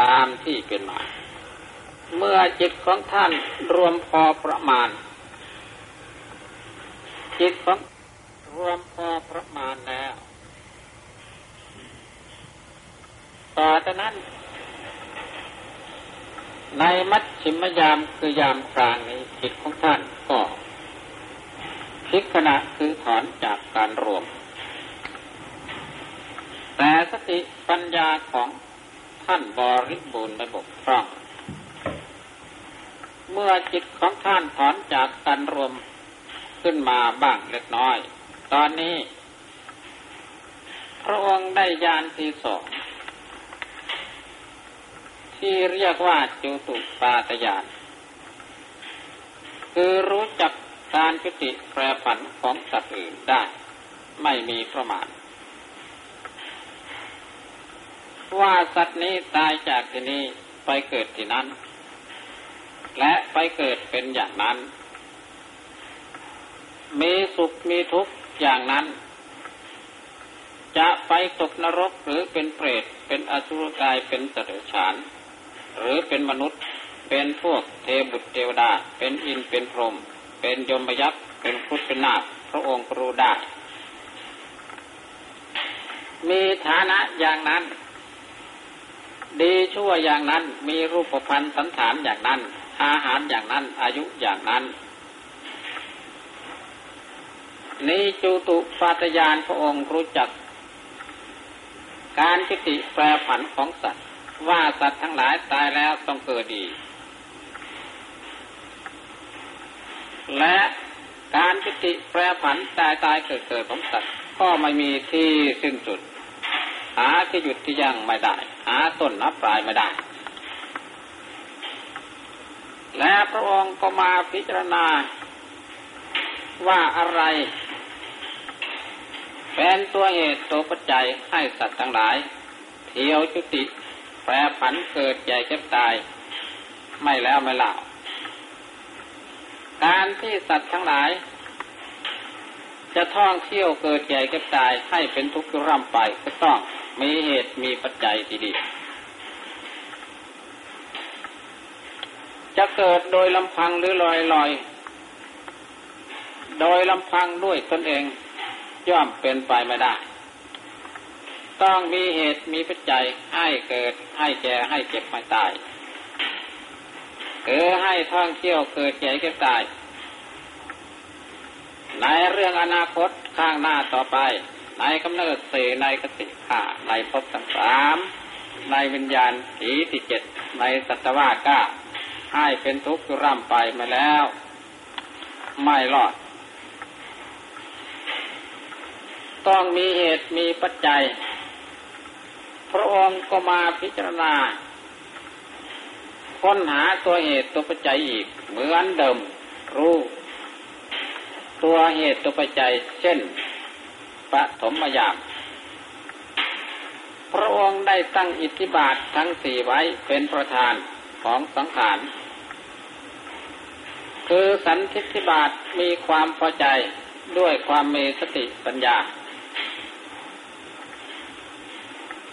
ตามที่เป็นมา เมื่อจิตของท่านรวมพอประมาณ จิตของรวมพอประมาณแล้ว ต่อจากนั้น ในมัชชิมยามคือยามกลางนี้จิตของท่านก็พิกณะคือถอนจากการรวม แต่สติปัญญาของ ท่านบริบูรณ์ไม่บกพร่อง เมื่อจิตของท่านถอนจากการรวมขึ้นมาบ้างเล็กน้อย ตอนนี้ พระองค์ได้ยานที่สองที่เรียกว่าจุตุปาตยาน คือรู้จักการจุติแปรผันของสัตว์อื่นได้ ไม่มีประมาณ ว่าสัตว์นี้ตายจากที่นี้ไปเกิดที่นั้น และไปเกิดเป็นอย่างนั้น มีสุขมีทุกข์อย่างนั้น จะไปตกนรกหรือเป็นเปรต เป็นอสุรกายเป็นสัตว์ฉาน หรือเป็นมนุษย์ เป็นพวกเทบุตรเทวดา เป็นอินเป็นพรหมเป็นยมยักษ์เป็นพุทธเป็นนาคพระองค์รู้ได้มีฐานะอย่างนั้น ดีชั่วอย่างนั้นมีรูปพันธ์สันฐานอย่างนั้น อาหารอย่างนั้น อายุอย่างนั้นนี้จูตุปาตยานพระองค์รู้จัก การจิติแปรผันของสัตว์ ว่าสัตว์ทั้งหลายตายแล้วต้องเกิดดีและการจิติแปรผันตายตายเกิดเกิดของสัตว์ ก็ไม่มีที่สิ้นสุด หาที่หยุดที่ยั่งไม่ได้ หาต้นนับปลายไม่ได้ และพระองค์ก็มาพิจารณา ว่าอะไรเป็นตัวเหตุตัวปัจจัยให้สัตว์ทั้งหลาย เที่ยวจุติ แปรผันเกิดใหญ่เก็บตาย ไม่แล้วไม่เล่าการที่สัตว์ทั้งหลาย จะท่องเที่ยวเกิดใหญ่เก็บตายให้เป็นทุกข์ร่ำไปก็ต้อง มีเหตุมีปัจจัยดีๆจะเกิดโดยลำพังหรือลอยลอย โดยลำพังด้วยตนเองย่อมเป็นไปไม่ได้ ต้องมีเหตุมีปัจจัยให้เกิดให้แก่ให้เจ็บไม่ตายคือให้ท่องเที่ยวเกิดใหญ่เก็บตาย ในเรื่องอนาคตข้างหน้าต่อไป ในกำเนิดสี่ในกติข่าในภพทั้งสามในวิญญาณผีที่เจ็ดในสัตวาก้าให้เป็นทุกข์ร่ำไปมาแล้ว ไม่รอด ต้องมีเหตุมีปัจจัย พระองค์ก็มาพิจารณา ค้นหาตัวเหตุตัวปัจจัยอีกเหมือนเดิมรู้ ตัวเหตุตัวปัจจัย เช่น ปฐมยามพระองค์ได้ตั้งอิทธิบาททั้งสี่ไว้เป็นประธานของสังขาร คือสันทิฐิบาทมีความพอใจด้วยความมีสติปัญญา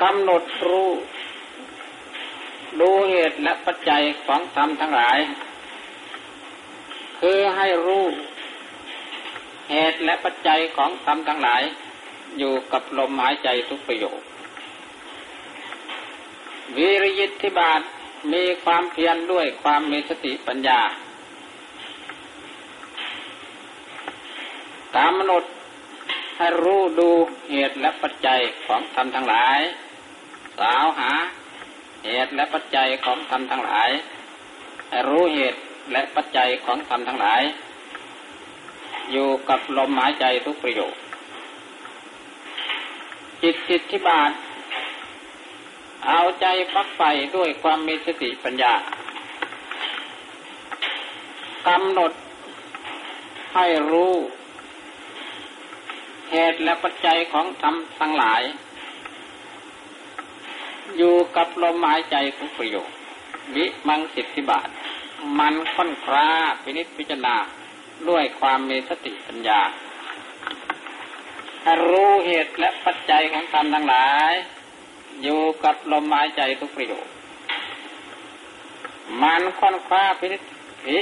กำหนดรู้ดูเหตุและปัจจัยของธรรมทั้งหลาย คือให้รู้เหตุและปัจจัยของธรรมทั้งหลาย อยู่กับลมหายใจทุกประโยค วิริยิทธิบาทมีความเพียรด้วยความมีสติปัญญากำหนดให้รู้ดูเหตุและปัจจัยของธรรมทั้งหลาย สาวหา เหตุและปัจจัยของธรรมทั้งหลายให้รู้เหตุและปัจจัยของธรรมทั้งหลาย อยู่กับลมหายใจทุกประโยค จิตจิตที่บาท เอาใจพักไปด้วยความมีสติปัญญากำหนดให้รู้ เหตุและปัจจัยของธรรมทั้งหลาย อยู่กับลมหายใจทุกประโยควิมังสิทธิบาท มันค่อนคร้าพินิจพิจารณาด้วยความมีสติปัญญา รู้เหตุและปัจจัยของธรรมทั้งหลาย อยู่กับลมหายใจทุกประโยคมันค้นคว้าพิ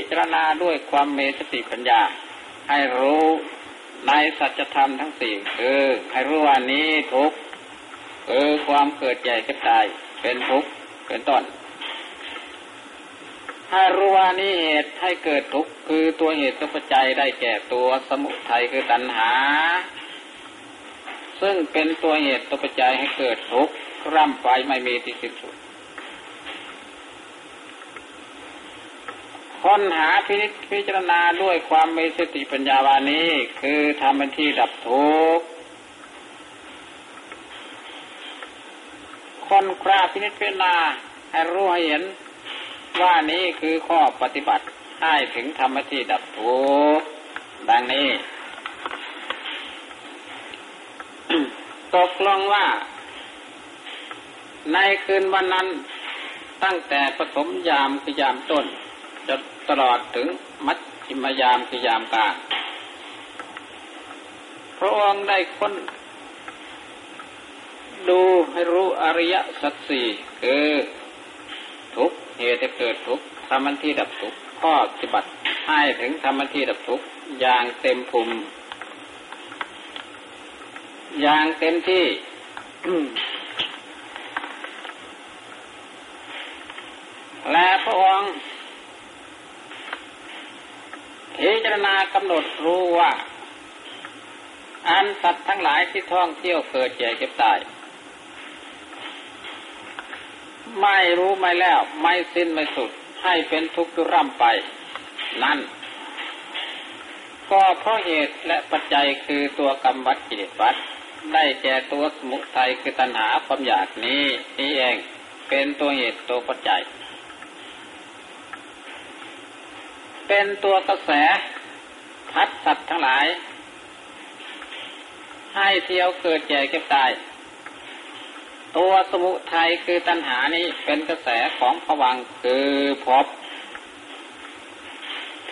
จารณาด้วยความเมสติปัญญา ให้รู้ในสัจธรรมทั้งสี่คือให้รู้ว่านี้ทุกคือความเกิดใหญ่เก็ตายเป็นทุกข์เป็นต้นให้รู้ว่านี้เหตุให้เกิดทุกข์คือตัวเหตุตัวปัจจัยได้แก่ตัวสมุทัยคือตัณหา ซึ่งเป็นตัวเหตุตัวปัจจัยให้เกิดทุกข์ร่ำไปไม่มีที่สิ้นสุดค้นหาพิพิจารณาด้วยความมีสติปัญญาวานี้ คือทำเป็นที่ดับทุกข์ค้นคราพินิจพิจารณาให้รู้ให้เห็นว่านี้คือข้อปฏิบัติให้ถึงธรรมที่ดับทุกข์ดังนี้ ตกลงว่า ในคืนวันนั้นตั้งแต่ปฐมยามคือยามต้นจะตลอดถึงมัชชิมยามคือยามกลางพระองค์ได้ค้นดูให้รู้อริยสัจสี่คือทุกเหตุเกิดทุกธรรมที่ดับทุกข้อปฏิบัติให้ถึงธรรมที่ดับทุกอย่างเต็มภูมิ อย่างเต็มที่ และพระองค์พิจารณากำหนดรู้ว่า อันสัตว์ทั้งหลายที่ท่องเที่ยวเกิดแก่เก็บตายไม่รู้ไม่แล้วไม่สิ้นไม่สุดให้เป็นทุกข์ร่ำไป นั่น ก็เพราะเหตุและปัจจัยคือตัวกรรมวัดกิเลสวัด ได้แก่ตัวสมุทัยคือตัณหาความอยากนี้นี่เองเป็นตัวเหตุตัวปัจจัย เป็นตัวกระแสพัดสัตว์ทั้งหลาย ให้เที่ยวเกิดแก่เก็บตาย ตัวสมุทัยคือตัณหานี้เป็นกระแสของผวังคือพบ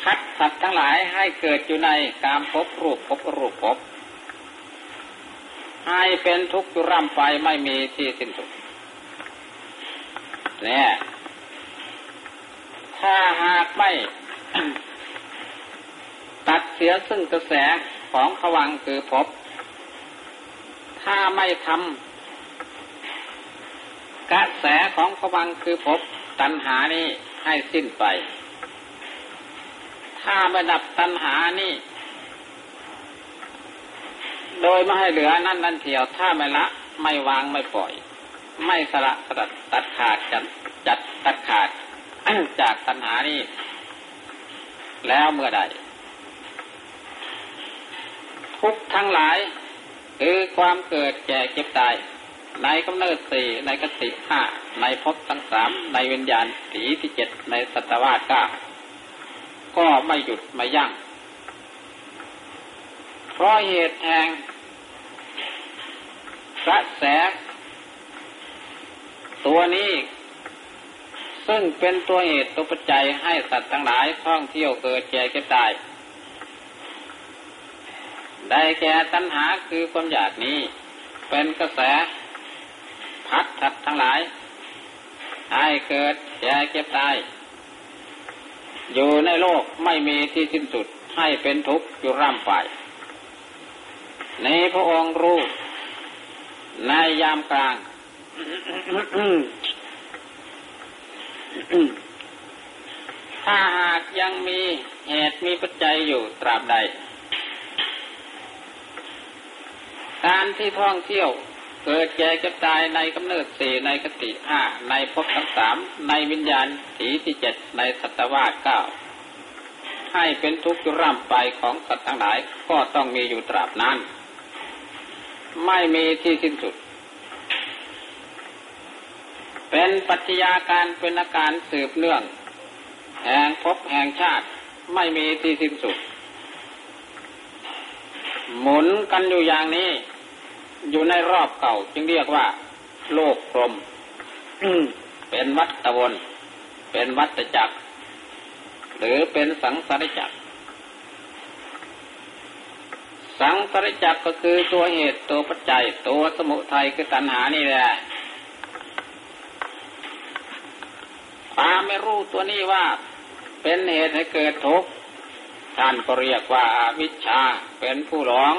พัดสัตว์ทั้งหลายให้เกิดอยู่ในกามภพรูปภพรูปภพ ให้เป็นทุกข์ร่ำไปไม่มีที่สิ้นสุดเนี่ยถ้าหากไม่ ตัดเสียซึ่งกระแสของผวังคือพบถ้าไม่ทำกระแสของผวังคือพบตัณหานี้ให้สิ้นไป ถ้าไม่ดับตัณหานี้ โดยไม่ให้เหลือนั่นนั่นเทียวถ้าไม่ละไม่วางไม่ปล่อย ไม่สละสลัดตัดขาดจัดจัดตัดขาดจากตัณหานี้แล้วเมื่อใดทุกทั้งหลายคือความเกิดแก่เก็บตาย ในกำเนิดสี่ในกติห้าในภพทั้งสามในวิญญาณสีที่เจ็ดในสัตวาสเก้าก็ไม่หยุดไม่ยัง้ง เพราะเหตุแห่งกระแส ตัวนี้ ซึ่งเป็นตัวเหตุตัวปัจจัยให้สัตว์ทั้งหลายท่องเที่ยวเกิดแก่เก็บตาย ได้แก่ตัณหาคือความอยากนี้ เป็นกระแส พัดสัตว์ทั้งหลาย ให้เกิดแก่เก็บตาย อยู่ในโลกไม่มีที่สิ้นสุดให้เป็นทุกข์อยู่ร่ำไป ในพระองค์รู้ ในยามกลาง ถ้าหากยังมีเหตุมีปัจจัยอยู่ตราบใด การที่ท่องเที่ยวเกิดแก่เก็บตายในกำเนิดสี่ในกติห้าในภพทั้งสามในวิญญาณสีที่เจ็ดในสัตวาสเก้าให้เป็นทุกข์ร่ำไปของสัตว์ทั้งหลายก็ต้องมีอยู่ตราบนั้น ไม่มีที่สิ้นสุด เป็นปัจจัยาการเป็นอาการสืบเนื่อง แห่งภพแห่งชาติไม่มีที่สิ้นสุด หมุนกันอยู่อย่างนี้ อยู่ในรอบเก่าจึงเรียกว่า โลกกลมเป็นวัฏวน เป็นวัฏจักร หรือเป็นสังสารจักร สังสารจักรก็คือตัวเหตุตัวปัจจัยตัวสมุทัยคือตัณหานี่แหละความไม่รู้ตัวนี้ว่าเป็นเหตุให้เกิดทุกข์ท่านก็เรียกว่าอาวิชชาเป็นผู้หลง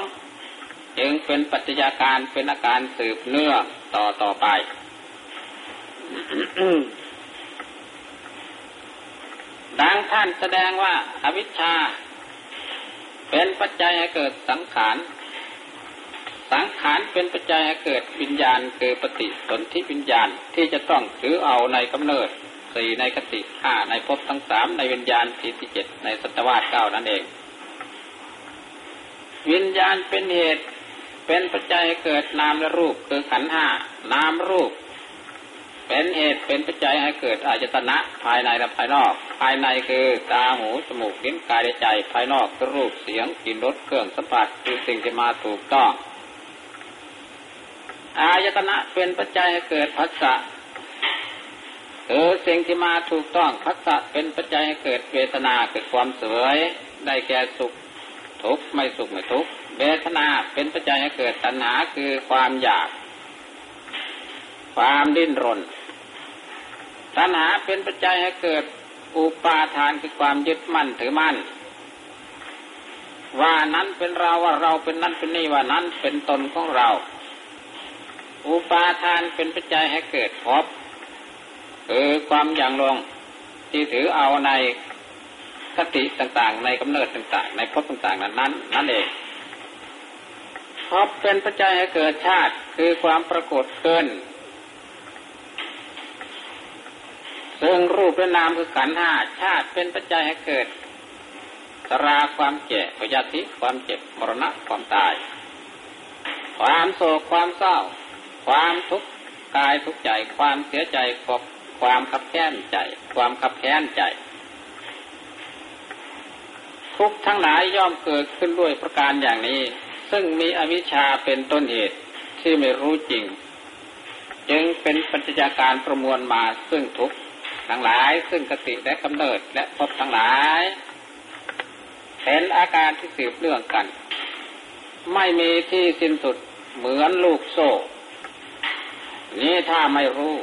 จึงเป็นปัจจัยการเป็นอาการสืบเนื่องต่อต่อไปดังท่านแสดงว่าอาวิชชา เป็นปัจจัยให้เกิดสังขาร สังขารเป็นปัจจัยให้เกิดวิญญาณคือปฏิสนธิวิญญาณที่จะต้องถือเอาในกำเนิดสี่ในกติห้าในภพทั้งสามในวิญญาณสี่ที่เจ็ดในสัตวาสเก้านั่นเอง วิญญาณเป็นเหตุเป็นปัจจัยให้เกิดนามและรูปคือขันห้านามรูป เป็นเหตุเป็นปัจจัยให้เกิดอายตนะภายในและภายนอก ภายในคือตาหูจมูกลิ้นกายใจ ภายนอกคือรูปเสียงกลิ่นรสเครื่องสัมผัสคือสิ่งที่มาถูกต้อง อายตนะเป็นปัจจัยให้เกิดภาษะคือสิ่งที่มาถูกต้องภาษะเป็นปัจจัยให้เกิดเวทนาเกิดความสวยได้แก่สุขทุกข์ไม่สุขไม่ทุกข์เวทนาเป็นปัจจัยให้เกิดตัณหาคือความอยาก ความดิ้นรน ตัณหาเป็นปัจจัยให้เกิดอุปาทานคือความยึดมั่นถือมั่น ว่านั้นเป็นเราว่าเราเป็นนั่นเป็นนี่ว่านั้นเป็นตนของเรา อุปาทานเป็นปัจจัยให้เกิดภพคือความอย่างลงที่ถือเอาในคติต่างๆ ในกำเนิดต่างๆ ในภพต่างๆ นั้นนั้นนั่นเองภพเป็นปัจจัยให้เกิดชาติคือความปรากฏเกิน ซึ่งรูปและนามคือขันห้าชาติเป็นปัจจัยให้เกิดสราความเจ็บพยาธิความเจ็บมรณะความตาย ความโศกความเศร้า ความทุกข์กายทุกข์ใจ ความเสียใจความขับแค้นใจ ความขับแค้นใจ ทุกทั้งหลายย่อมเกิดขึ้นด้วยประการอย่างนี้ ซึ่งมีอวิชชาเป็นต้นเหตุที่ไม่รู้จริง จึงเป็นปัจจัยการประมวลมาซึ่งทุก ทั้งหลาย ซึ่งกติและกำเนิดและพบทั้งหลายเป็นอาการที่สืบเนื่องกัน ไม่มีที่สิ้นสุดเหมือนลูกโซ่ นี้ถ้าไม่รู้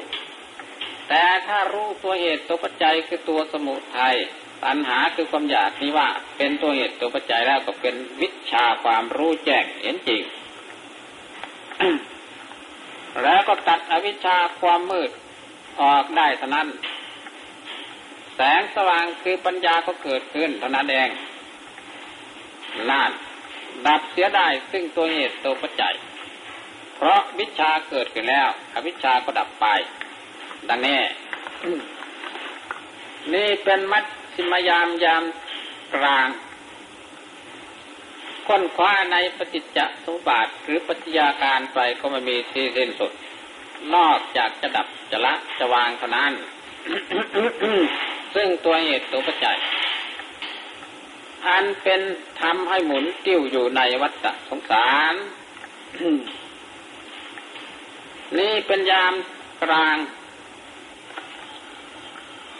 แต่ถ้ารู้ตัวเหตุตัวปัจจัยคือตัวสมุทัยปัญหาคือความอยากนี้ว่า เป็นตัวเหตุตัวปัจจัยแล้วก็เป็นวิชาความรู้แจ้งเห็นจริง แล้วก็ตัดอวิชชาความมืดออกได้เท่านั้น แสงสว่างคือปัญญาก็เกิดขึ้นเท่านั้นเองนั่นดับเสียได้ซึ่งตัวเหตุตัวปัจจัย เพราะวิชาเกิดขึ้นแล้วอวิชาก็ดับไป ดังนี้ นี่เป็นมัดสิมยามยามกลางค้นคว้าในปฏิจจสมบัติหรือปัจจัยการไปก็ไม่มีที่สิ้นสุด นอกจากจะดับจะละจะวางเท่านั้น ซึ่งตัวเหตุตัวปัจจัย อันเป็นทำให้หมุนติ้วอยู่ในวัฏสงสาร นี่เป็นยามกลาง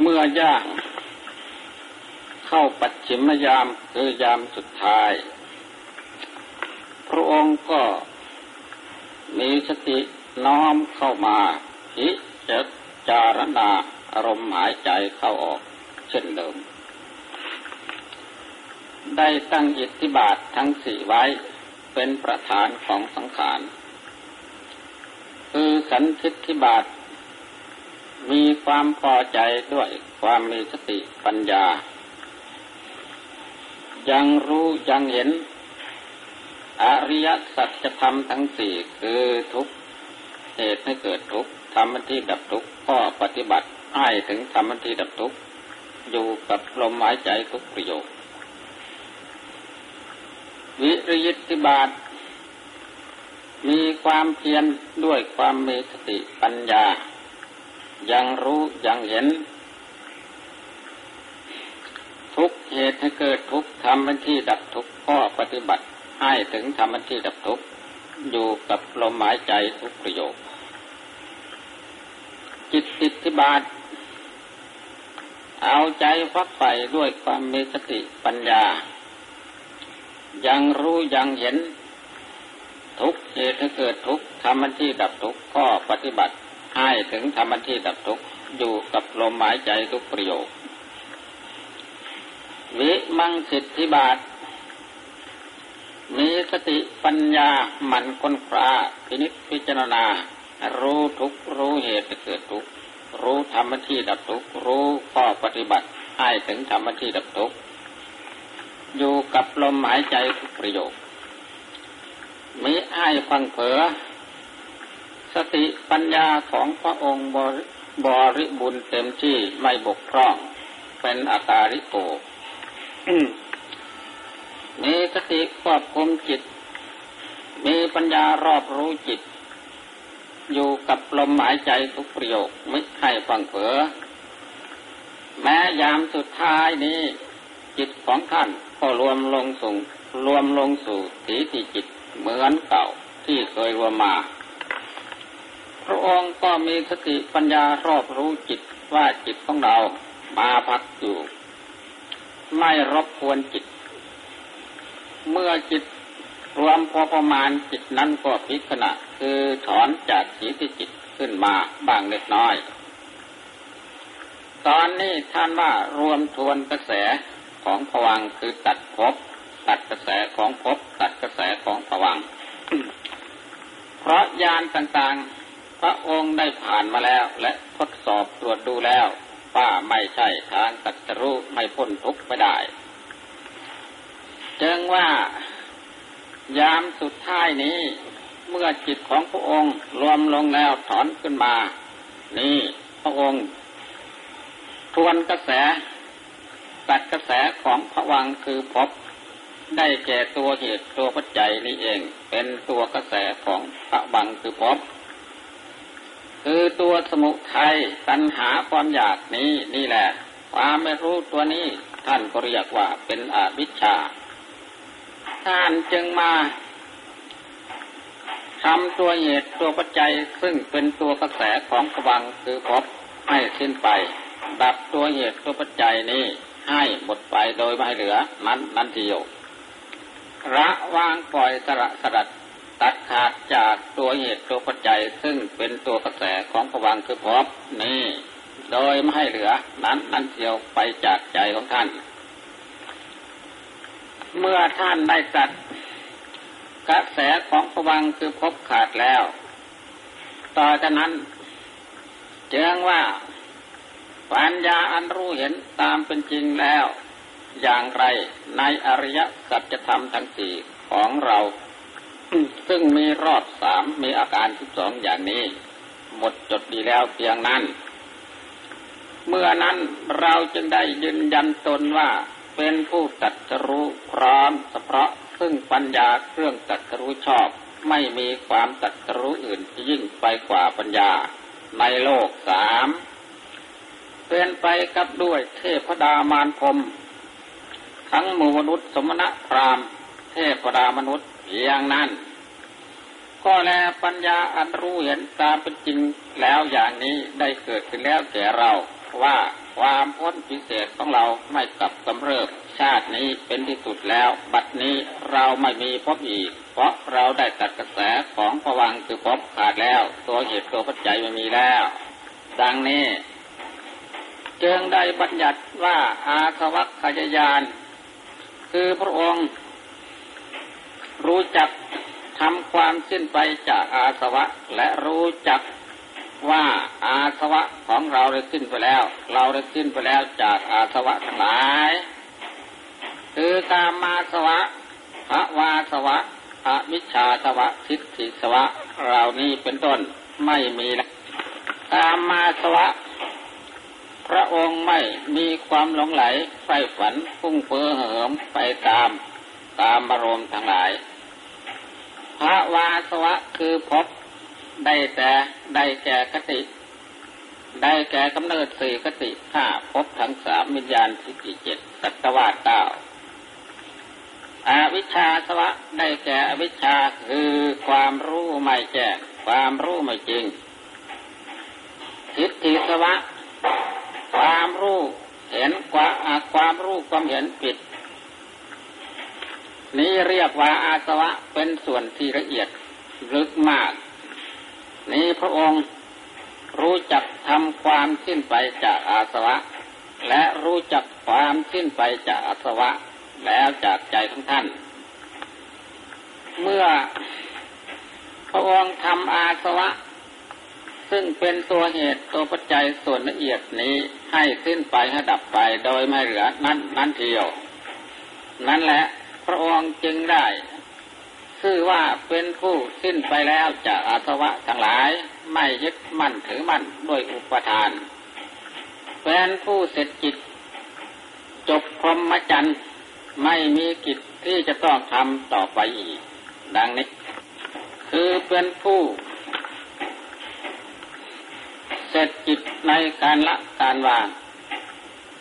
เมื่อย่างเข้าปัจฉิมยามคือยามสุดท้าย พระองค์ก็มีสติน้อมเข้ามาพิจารณา อารมณ์หายใจเข้าออกเช่นเดิม ได้ตั้งอิทธิบาททั้งสี่ไว้เป็นประธานของสังขาร คือสันทิฏฐิบาท มีความพอใจด้วยความมีสติปัญญา ยังรู้ยังเห็น อริยสัจธรรมทั้งสี่คือทุกเหตุให้เกิดทุกธรรมที่ดับทุกข้อปฏิบัติ ให้ถึงธรรมที่ดับทุกอยู่กับลมหายใจทุกประโยค วิริยิติบาท มีความเพียรด้วยความมีสติปัญญา ยังรู้ยังเห็น ทุกเหตุให้เกิดทุกทำเป็นที่ดับทุกข้อปฏิบัติให้ถึงธรรมที่ดับทุกอยู่กับลมหายใจทุกประโยคจิตติทิบาท เอาใจฟักใฝ่ด้วยความมีสติปัญญา ยังรู้ยังเห็น ทุกเหตุเกิดทุกธรรมที่ดับทุกข้อปฏิบัติให้ถึงธรรมที่ดับทุกอยู่กับลมหายใจทุกประโยค วิมังสิทธิบาท มีสติปัญญาหมั่นค้นคราพินิจพิจารณา รู้ทุกรู้เหตุเกิดทุก รู้ธรรมที่ดับทุกรู้ข้อปฏิบัติให้ถึงธรรมที่ดับทุกอยู่กับลมหายใจทุกประโยคมีอ้ายฟังเผอสติปัญญาของพระองค์บริบริบุญเต็มที่ไม่บกพร่อง เป็นอาการิโกมีสติควบคุมจิต มีปัญญารอบรู้จิต อยู่กับลมหายใจทุกประโยคไม่ให้ฟังเผอแม้ยามสุดท้ายนี้ จิตของท่านก็รวมลงสู่รวมลงสู่สีที่จิตเหมือนเก่าที่เคยรวมมา พระองค์ก็มีสติปัญญารอบรู้จิตว่าจิตของเรามาพักอยู่ ไม่รบกวนจิต เมื่อจิต รวมพอประมาณจิตนั้นก็พิขณะคือถอนจากสีที่จิตขึ้นมาบ้างเล็กน้อย ตอนนี้ท่านว่ารวมทวนกระแสของผวังคือตัดภพตัดกระแสของภพตัดกระแสของผวัง เพราะยานต่างๆ พระองค์ได้ผ่านมาแล้วและทดสอบตรวจดูแล้วว่าไม่ใช่ทางตัดรู้ไม่พ้นทุกข์ไปได้จึงว่า ยามสุดท้ายนี้ เมื่อจิตของพระองค์รวมลงแล้วถอนขึ้นมา นี่พระองค์ ทวนกระแส ตัดกระแสของพระวังคือพบได้แก่ตัวเหตุตัวปัจจัยนี้เอง เป็นตัวกระแสของพระบังคือพบคือตัวสมุทัยตัณหาความอยากนี้นี่แหละ ความไม่รู้ตัวนี้ท่านก็เรียกว่าเป็นอวิชชา ท่านจึงมาทำตัวเหตุตัวปัจจัยซึ่งเป็นตัวกระแสของพวังคือพบให้สิ้นไป ดับตัวเหตุตัวปัจจัยนี้ให้หมดไปโดยไม่เหลือนั้นนันทีโยระวางปล่อยสระสดัดตัดขาดจากตัวเหตุตัวปัจจัยซึ่งเป็นตัวกระแสของผวังคือพบนี่โดยไม่ให้เหลือนั้นนั้นเดียวไปจากใจของท่าน เมื่อท่านได้สัตัดกระแสของผวังคือพบขาดแล้ว ต่อจากนั้นเจืองว่าปัญญาอันรู้เห็นตามเป็นจริงแล้ว อย่างไรในอริยสัจธรรมทั้งสี่ของเรา ซึ่งมีรอบสามมีอาการสิบสองอย่างนี้ หมดจดดีแล้วเพียงนั้น เมื่อนั้นเราจึงได้ยืนยันตนว่า เป็นผู้ตัดรู้พร้อมเฉพาะซึ่งปัญญาเครื่องตัดรู้ชอบ ไม่มีความตัดรู้อื่นยิ่งไปกว่าปัญญา ในโลกสามเป็นไปกับด้วยเทพดามารพรมทั้งมูมนุษย์สมณะพรามเทพดามนุษย์อย่างนั้น ก็แลปัญญาอันรู้เห็นตามเป็นจริงแล้วอย่างนี้ได้เกิดขึ้นแล้วแก่เราว่า ความพ้นพิเศษของเราไม่กลับกำเริบชาตินี้เป็นที่สุดแล้ว บัดนี้เราไม่มีพบอีก เพราะเราได้ตัดกระแสของผวังคือพบขาดแล้ว ตัวเหตุตัวปัจจัยไม่มีแล้ว ดังนี้ จึงได้บัญญัติว่าอาสวัคขยานคือพระองค์ รู้จักทำความสิ้นไปจากอาสวะและรู้จัก ว่าอาสวะของเราได้สิ้นไปแล้ว เราได้สิ้นไปแล้วจากอาสวะทั้งหลาย คือตามาสวะพระวาสวะพระมิชาสวะทิฏฐิสวะเหล่านี้เป็นต้นไม่มีแล้วตามาสวะ พระองค์ไม่มีความหลงไหลไฟฝันพุ่งเฟ้อเหิมไปตามตามอารมณ์ทั้งหลายพระวาสวะคือพบ ได้แต่ได้แก่คติ ได้แก่กำเนิดสี่คติห้าพบทั้งสามวิญญาณสิบเจ็ดสัตวาเก้าอาวิชชาสวะได้แก่อวิชชาคือความรู้ไม่แจ้งความรู้ไม่จริงทิฏฐิสวะ ความรู้เห็นความความรู้ความเห็นผิดนี้เรียกว่าอาสวะเป็นส่วนที่ละเอียดลึกมาก นี้พระองค์รู้จักทำความสิ้นไปจากอาสวะ และรู้จักความสิ้นไปจากอาสวะ แล้วจากใจของท่าน เมื่อพระองค์ทำอาสวะ ซึ่งเป็นตัวเหตุตัวปัจจัยส่วนละเอียดนี้ให้สิ้นไปให้ดับไปโดยไม่เหลือนั้นนั้นเดียว นั่นแหละพระองค์จึงได้ ชื่อว่าเป็นผู้สิ้นไปแล้วจากอาสวะทั้งหลาย ไม่ยึดมั่นถือมั่นด้วยอุปทานเป็นผู้เสร็จจิต จบพรหมจรรย์ไม่มีกิจที่จะต้องทำต่อไปอีก ดังนี้ คือเป็นผู้ เสร็จจิตในการละการวาง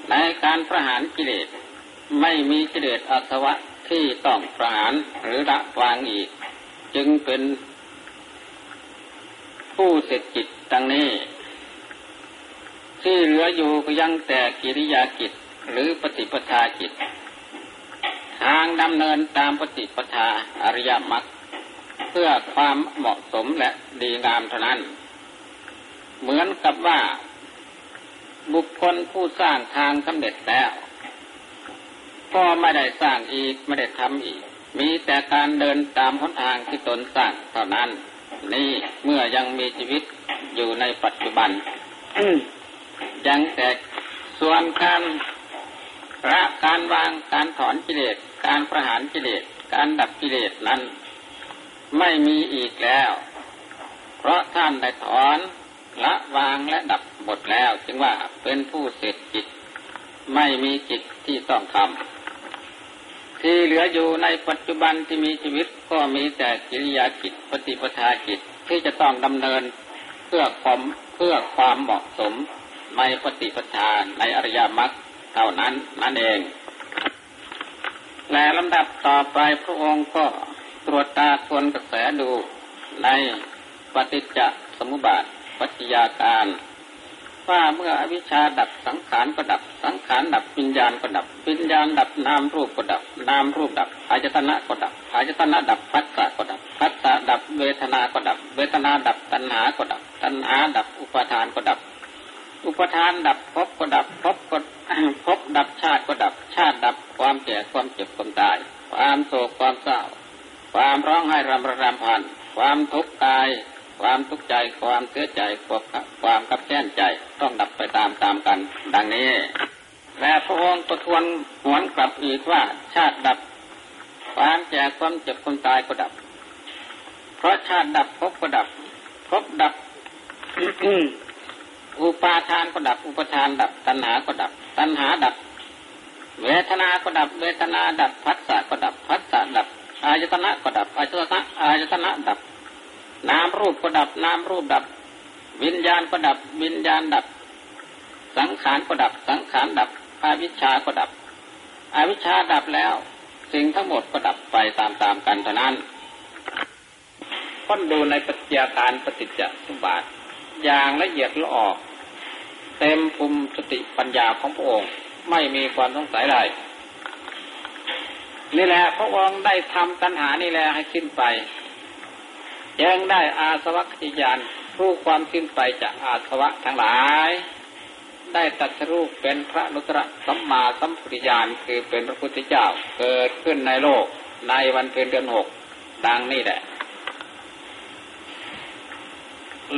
ในการประหารกิเลส ไม่มีกิเลสอาสวะ ที่ต้องประหารหรือละวางอีก จึงเป็นผู้เสร็จจิตดังนี้ ที่เหลืออยู่ก็ยังแต่กิริยากิจหรือปฏิปทากิจ ทางดำเนินตามปฏิปทาอริยมรรคเพื่อความเหมาะสมและดีงามเท่านั้น เหมือนกับว่า บุคคลผู้สร้างทางสำเร็จแล้ว ก็ไม่ได้สร้างอีกไม่ได้ทำอีก มีแต่การเดินตามหนทางที่ตนสร้างเท่านั้น นี่เมื่อยังมีชีวิตอยู่ในปัจจุบันยังแต่ส่วนการละการวางการถอนกิเลสการประหารกิเลสการดับกิเลสนั้น ไม่มีอีกแล้ว เพราะท่านได้ถอนละวางและดับหมดแล้ว จึงว่าเป็นผู้เสร็จจิต ไม่มีจิตที่ต้องทำ ที่เหลืออยู่ในปัจจุบันที่มีชีวิตก็มีแต่กิริยาจิตปฏิปทาจิตที่จะต้องดำเนินเพื่อความเพื่อความเหมาะสมในปฏิปทาในอริยมรรคเท่านั้นนั่นเอง และลำดับต่อไปพระองค์ก็ตรวจตาทวนกระแสดูในปฏิจจสมุปบาทปัจจยาการ ว่าเมื่ออวิชชาดับสังขารก็ดับ สังขารดับวิญญาณก็ดับ วิญญาณดับนามรูปก็ดับ นามรูปดับอายตนะก็ดับอายตนะดับพัสสะก็ดับพัสสะดับเวทนาก็ดับ เวทนาดับตัณหาก็ดับ ตัณหาดับอุปทานก็ดับ อุปทานดับภพก็ดับภพก็ภพดับชาติก็ดับ ชาติดับความแก่ความเจ็บความตาย ความโศกความเศร้า ความร้องไห้รำรำพันความทุกข์กาย ความทุกข์ใจความเสียใจความความกับแค้นใจต้องดับไปตามตามกัน ดังนี้ และพระองค์ประทวนหวนกลับอีกว่าชาติดับ ความแก่ความเจ็บความตายก็ดับ เพราะชาติดับภพก็ดับภพดับอุปาทานก็ดับ อุปทานดับ ตัณหาก็ดับ ตัณหาดับ เวทนาก็ดับ เวทนาดับพัสสะก็ดับพัสสะดับ อายตนะก็ดับ อายตนะอายตนะดับ นามรูปก็ดับ นามรูปดับ วิญญาณก็ดับ วิญญาณดับ สังขารก็ดับ สังขารดับอวิชชาก็ดับ อวิชชาดับแล้ว สิ่งทั้งหมดก็ดับไปตามๆกันเท่านั้นค้นดูในปฏิยาการปฏิจจสมบัติอย่างละเอียดละออก เต็มภูมิสติปัญญาของพระองค์ไม่มีความสงสัยใดนี่แหละพระองค์ได้ทำตัณหานี่แหละให้สิ้นไป ยังได้อาสวัคยานรู้ความสิ้นไปจากอาสวะทั้งหลาย ได้ตัดรูปเป็นพระนุตระสัมมาสัมพุทธญาณคือเป็นพระพุทธเจ้าเกิดขึ้นในโลกในวันเพ็ญเดือนหกดังนี้แหละ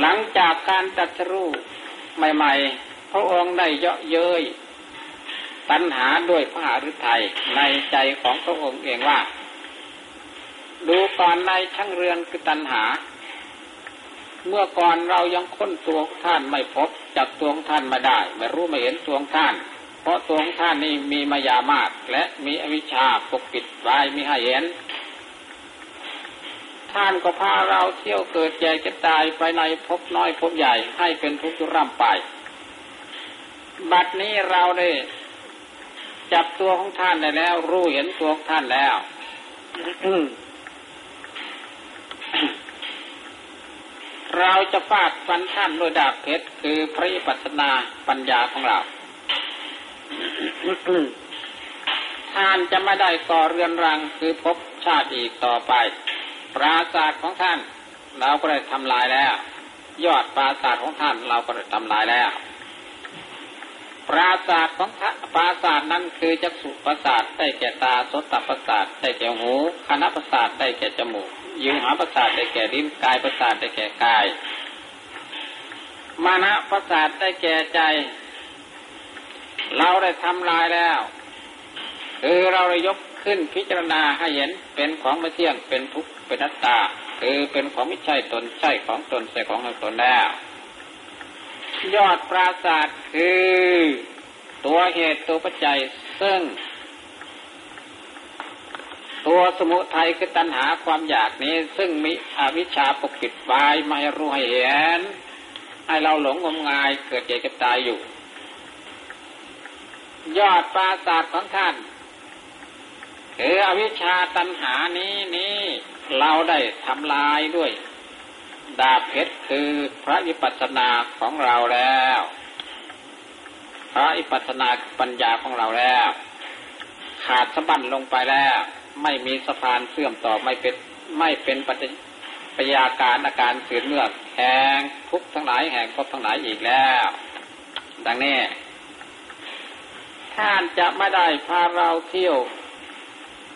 หลังจากการตัดรูปใหม่ ๆ พระองค์ได้เยาะเย้ยตัณหาด้วยพระหฤทัยในใจของพระองค์เองว่า ดูก่อนในช่างเรือนคือตัณหา เมื่อก่อนเรายังค้นตัวท่านไม่พบจับตัวท่านมาได้ ไม่รู้ไม่เห็นตัวท่าน เพราะตัวท่านนี่มีมายามากและมีอวิชชาปกปิดไว้ม่ให้เห็นท่านก็พาเราเที่ยวเกิดแก่จะตายไปในภพน้อยภพใหญ่ให้เป็นทุกข์ร่ำไป บัดนี้เราได้จับตัวของท่านได้แล้ว รู้เห็นตัวท่านแล้ว เราจะฟาดฟันท่านด้วยดาบเพชรคือพระปัสนาปัญญาของเราท่านจะไม่ได้ก่อเรือนรังคือพบชาติอีกต่อไป ปราศาสตร์ของท่าน เราก็ได้ทำลายแล้ว ยอดปราสาทของท่านเราก็ได้ทำลายแล้ว ปราสาทของท่าปราสาทนั้นคือจักษุปราสาทได้แก่ตาสตปราสาทได้แก่หูคณะปราสาทได้แก่จมูก ยิวหาปราสาทได้แก่ลิ้นกายปราสาทได้แก่กาย มานะปราสาทได้แก่ใจ เราได้ทำลายแล้ว คือเราได้ยกขึ้นพิจารณาให้เห็นเป็นของไม่เที่ยงเป็นทุกข์เป็นนัตตา คือเป็นของไม่ใช่ตนใช่ของตนใช่ของตนแล้ว ยอดปราศาสตร์คือ ตัวเหตุตัวปัจจัยซึ่ง ตัวสมุทัยคือตัณหาความอยากนี้ ซึ่งมีอวิชชาปกปิดไว้ไม่รู้เห็นให้เราหลงงมงายเกิดเจ็บเก็บตายอยู่ ยอดปราศาสตร์ของท่านคืออวิชชาตัณหานี้นี้เราได้ทำลายด้วย ดาบเพชรคือพระอิปัสนาของเราแล้ว พระอิปัสนาปัญญาของเราแล้ว ขาดสะบั้นลงไปแล้ว ไม่มีสะพานเสื่อมต่อไม่เป็นไม่เป็นปัจปยาการอาการเสื่อมเมื่อแห่งทุกทั้งหลายแห่งพบทั้งหลายอีกแล้ว ดังนี้ท่านจะไม่ได้พาเราเที่ยว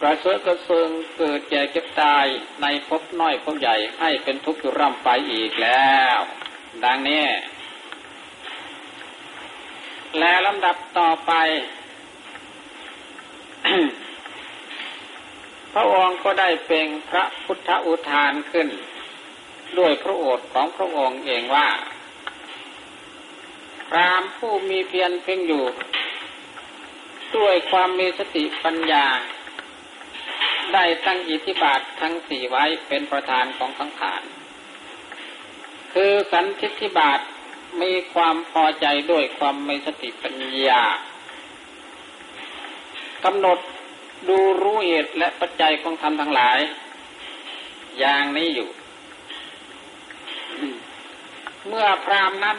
กระเสือกระเซิงเกิดแก่เก็บตายในภพน้อยภพใหญ่ให้เป็นทุกข์อยู่ร่ำไปอีกแล้ว ดังนี้ และลำดับต่อไป พระองค์ก็ได้เป็นพระพุทธอุทานขึ้น ด้วยพระโอษฐ์ของพระองค์เองว่าพรามผู้มีเพียรเพ่งอยู่ ด้วยความมีสติปัญญา ได้ตั้งอิทธิบาททั้งสี่ไว้เป็นประธานของสังขารคือสันทิธิบาทมีความพอใจด้วยความมีสติปัญญากำหนด ดูรู้เหตุและปัจจัยของธรรมทั้งหลาย อย่างนี้อยู่ เมื่อพรามนั้น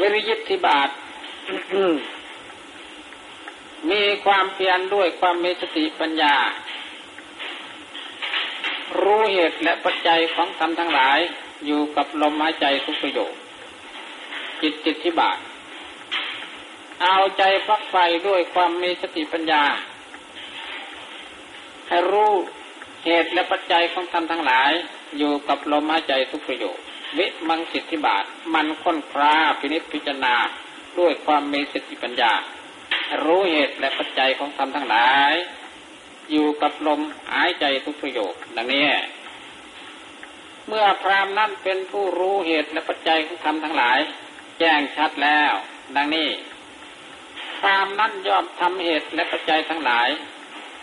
วิริยิทธิบาท มีความเพียรด้วยความมีสติปัญญา รู้เหตุและปัจจัยของธรรมทั้งหลาย อยู่กับลมหายใจทุกประโยคจิตจิตที่บาท เอาใจฟักไฟด้วยความมีสติปัญญา ให้รู้เหตุและปัจจัยของธรรมทั้งหลาย อยู่กับลมหายใจทุกประโยควิมังสิทธิบาท มันค้นคราพินิจพิจารณาด้วยความมีสติปัญญา รู้เหตุและปัจจัยของธรรมทั้งหลาย อยู่กับลมหายใจทุกประโยคดังนี้ เมื่อพรามนั้นเป็นผู้รู้เหตุและปัจจัยของธรรมทั้งหลาย แจ้งชัดแล้ว ดังนี้พรามนั้นยอมทำเหตุและปัจจัยทั้งหลาย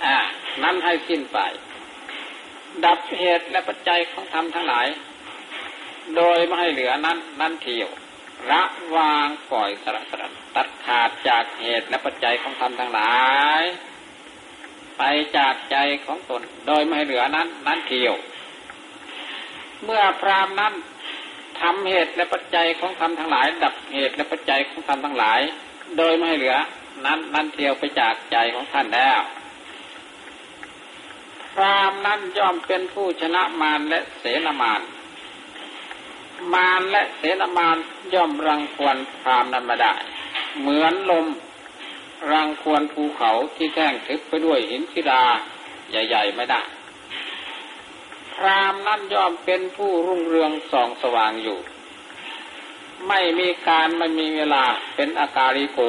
อ่า นั้นให้สิ้นไป ดับเหตุและปัจจัยของธรรมทั้งหลาย โดยไม่ให้เหลือนั้น นั่นเที่ยวละวางปล่อยสละสละตัดขาดจากเหตุและปัจจัยของธรรมทั้งหลาย ไปจากใจของตน โดยไม่เหลือนั้น นั้นเที่ยว เมื่อพรามนั้นทำเหตุและปัจจัยของธรรมทั้งหลาย ดับเหตุและปัจจัยของธรรมทั้งหลาย โดยไม่เหลือ นั้นนั้นเที่ยวไปจากใจของท่านแล้ว พรามนั้นย่อมเป็นผู้ชนะมารและเสนามาร มารและเสนามารย่อมรังควรพรามนั้นมาได้ เหมือนลมรังควรภูเขาที่แท่งทึบไปด้วยหินศิลาใหญ่ ๆ ไม่ได้ พรามนั้นย่อมเป็นผู้รุ่งเรืองส่องสว่างอยู่ ไม่มีการไม่มีเวลาเป็นอากาลิโก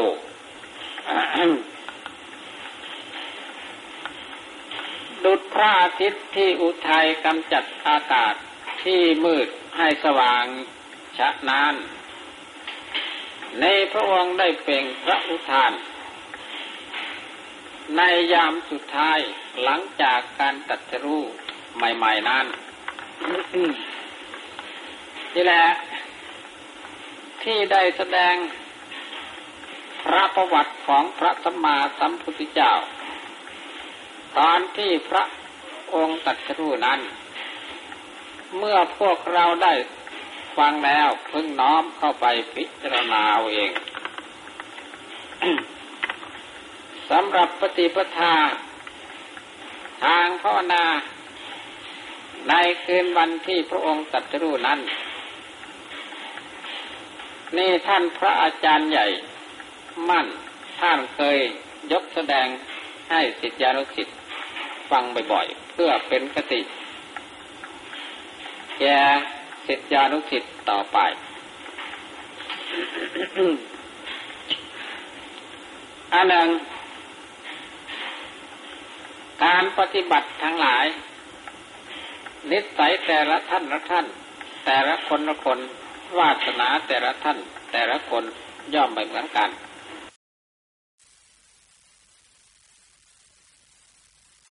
ดุดพระอาทิตย์ที่อุทัยกำจัดอากาศที่มืดให้สว่างชะนาน ในพระองค์ได้เป็นพระอุทาน ในยามสุดท้ายหลังจากการตัดรู้ใหม่ๆนั้นนี่แหละ ที่ได้แสดงพระประวัติของพระสัมมาสัมพุทธเจ้า ตอนที่พระองค์ตัดรู้นั้น เมื่อพวกเราได้ฟังแล้วพึ่งน้อมเข้าไปพิจารณาเอาเองสำหรับปฏิปทา ทางภาวนา ในคืนวันที่พระองค์ตัดรู้นั้น นี่ท่านพระอาจารย์ใหญ่ มั่นท่านเคยยกแสดงให้สิทธิานุสิทธิ ฟังบ่อยๆ เพื่อเป็นคติแก่สิทธานุสิทธิ์ต่อไป อันหนึ่งการปฏิบัติทั้งหลาย นิสัยแต่ละท่านละท่าน แต่ละคนละคน วาสนาแต่ละท่าน แต่ละคนย่อมไม่เหมือนกัน